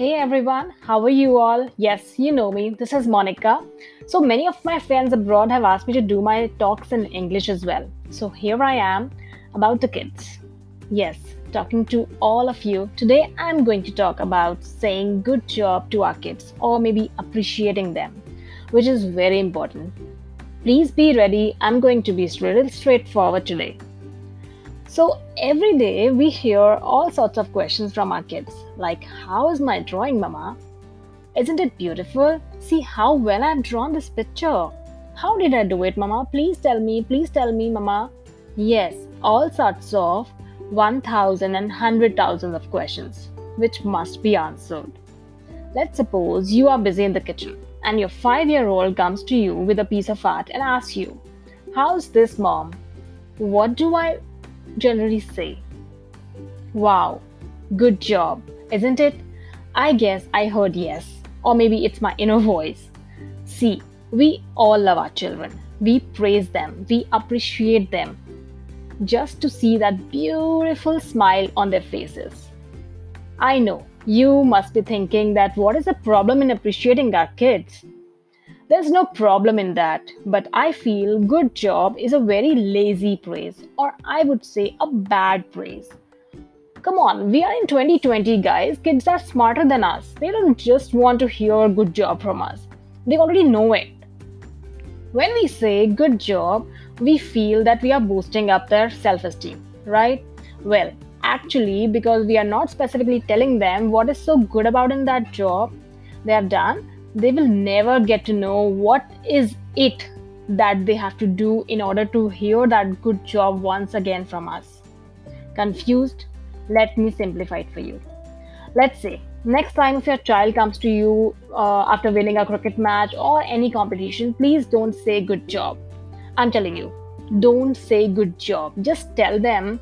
Hey everyone, how are you all? Yes, you know me. This is Monica. So many of my friends abroad have asked me to do my talks in English as well. So here I am about the kids. Yes, talking to all of you. Today I'm going to talk about saying good job to our kids or maybe appreciating them, which is very important. Please be ready. I'm going to be real straightforward today. So, every day we hear all sorts of questions from our kids, like, How is my drawing, Mama? Isn't it beautiful? See how well I've drawn this picture. How did I do it, Mama? Please tell me, please tell me, Mama. Yes, all sorts of 1,000 and 100,000 of questions, which must be answered. Let's suppose you are busy in the kitchen and your five year old comes to you with a piece of art and asks you, How's this, Mom? What do I generally say, Wow, good job, isn't it? I guess I heard yes, or maybe it's my inner voice. See, we all love our children. We praise them, we appreciate them just to see that beautiful smile on their faces. I know you must be thinking that what is the problem in appreciating our kids? There's no problem in that, but I feel good job is a very lazy praise, or I would say a bad praise. Come on, we are in 2020, guys. Kids are smarter than us. They don't just want to hear good job from us, they already know it. When we say good job, we feel that we are boosting up their self esteem, right? Well, actually, because we are not specifically telling them what is so good about in that job they have done, they will never get to know what is it that they have to do in order to hear that good job once again from us. Confused? Let me simplify it for you. Let's say next time if your child comes to you uh, after winning a cricket match or any competition, please don't say good job. I'm telling you, don't say good job. Just tell them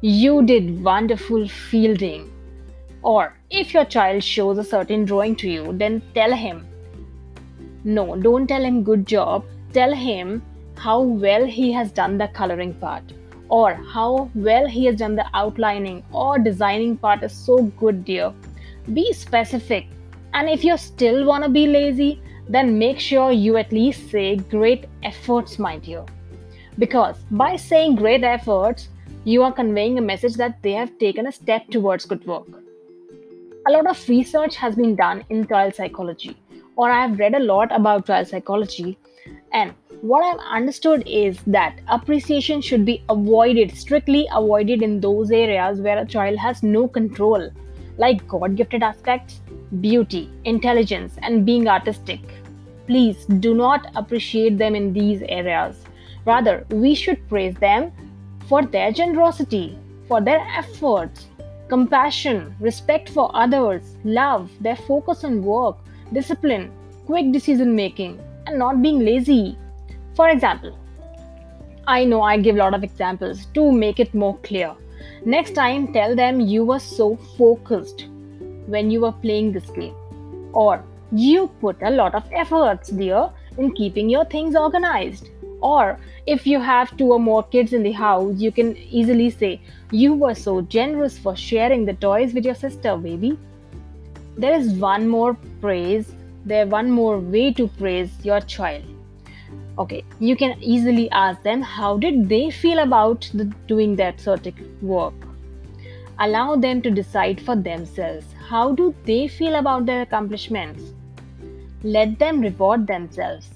you did wonderful fielding or if your child shows a certain drawing to you, then tell him. No, don't tell him good job. Tell him how well he has done the coloring part or how well he has done the outlining or designing part is so good, dear. Be specific. And if you still want to be lazy, then make sure you at least say great efforts, my dear. Because by saying great efforts, you are conveying a message that they have taken a step towards good work a lot of research has been done in child psychology, or I have read a lot about child psychology. And what I've understood is that appreciation should be avoided, strictly avoided in those areas where a child has no control, like God gifted aspects, beauty, intelligence, and being artistic. Please do not appreciate them in these areas. Rather, we should praise them for their generosity, for their efforts, compassion, respect for others, love, their focus on work, discipline, quick decision making, and not being lazy. For example, I know I give a lot of examples to make it more clear. Next time, tell them you were so focused when you were playing this game, or you put a lot of efforts, dear, in keeping your things organized. Or if you have two or more kids in the house, you can easily say, You were so generous for sharing the toys with your sister, baby. There is one more praise, there one more way to praise your child. Okay, you can easily ask them how did they feel about the, doing that certain work. Allow them to decide for themselves. How do they feel about their accomplishments? Let them reward themselves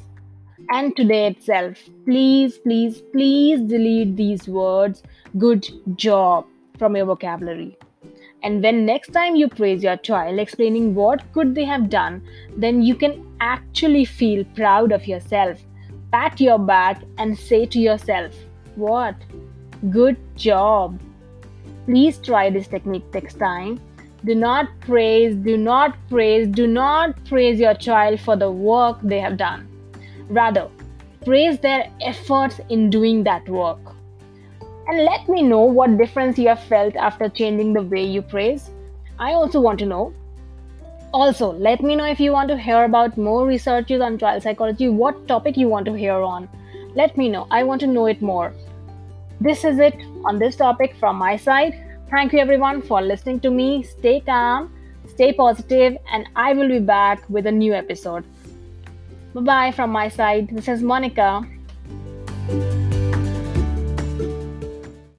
and today itself. Please, please, please delete these words good job from your vocabulary. And when next time you praise your child, explaining what could they have done, then you can actually feel proud of yourself. Pat your back and say to yourself, What? Good job. Please try this technique next time. Do not praise, do not praise, do not praise your child for the work they have done Rather, praise their efforts in doing that work. And let me know what difference you have felt after changing the way you praise. I also want to know. Also, let me know if you want to hear about more researches on child psychology, what topic you want to hear on. Let me know. I want to know it more. This is it on this topic from my side. Thank you everyone for listening to me. Stay calm, stay positive, and I will be back with a new episode. Bye bye from my side. This is Monica.